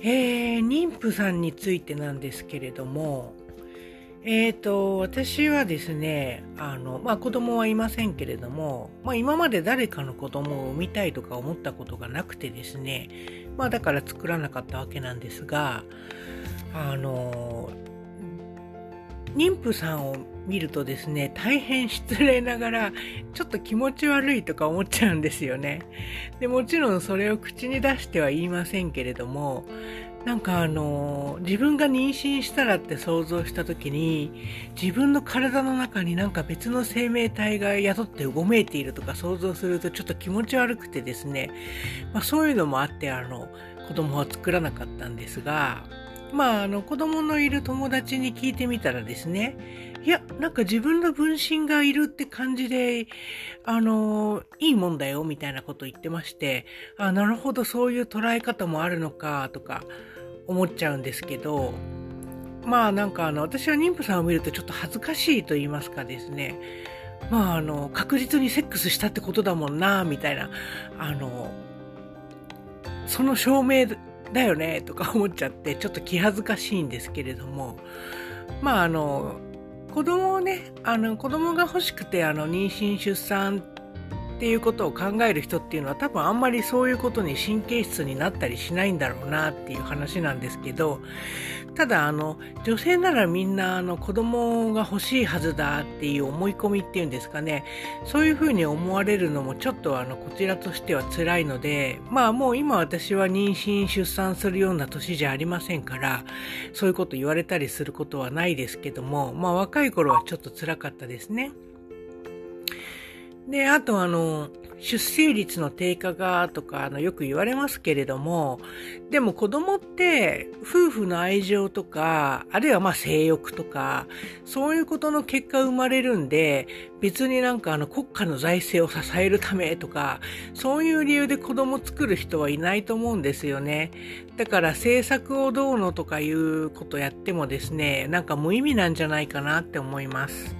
えー、妊婦さんについてなんですけれども、えーと、私はですね、あの、まあ子供はいませんけれども、まあ今まで誰かの子供を産みたいとか思ったことがなくてですね、まあだから作らなかったわけなんですが、あの、妊婦さんを見るとですね、大変失礼ながら、ちょっと気持ち悪いとか思っちゃうんですよね。で、もちろんそれを口に出しては言いませんけれども、なんかあの、自分が妊娠したらって想像した時に、自分の体の中になんか別の生命体が宿ってうごめいているとか想像するとちょっと気持ち悪くてですね、まあそういうのもあってあの、子供は作らなかったんですが、まあ、あの、子供のいる友達に聞いてみたらですね、いや、なんか自分の分身がいるって感じで、あの、いいもんだよ、みたいなこと言ってまして、あ、なるほど、そういう捉え方もあるのか、とか、思っちゃうんですけど、まあなんかあの、私は妊婦さんを見るとちょっと恥ずかしいと言いますかですね、まああの、確実にセックスしたってことだもんな、みたいな、あの、その証明だよねとか思っちゃってちょっと気恥ずかしいんですけれども。まああの子供をねあの子供が欲しくてあの妊娠出産っていうことを考える人っていうのは多分あんまりそういうことに神経質になったりしないんだろうなっていう話なんですけどただあの女性ならみんなあの子供が欲しいはずだっていう思い込みっていうんですかねそういうふうに思われるのもちょっとあのこちらとしては辛いのでまあもう今私は妊娠出産するような年じゃありませんからそういうこと言われたりすることはないですけどもまあ若い頃はちょっと辛かったですね。で、あとあの、出生率の低下がとかあのよく言われますけれども、でも子供って夫婦の愛情とか、あるいはまあ性欲とか、そういうことの結果生まれるんで、別になんかあの国家の財政を支えるためとか、そういう理由で子供作る人はいないと思うんですよね。だから政策をどうのとかいうことやってもですね、なんか無意味なんじゃないかなって思います。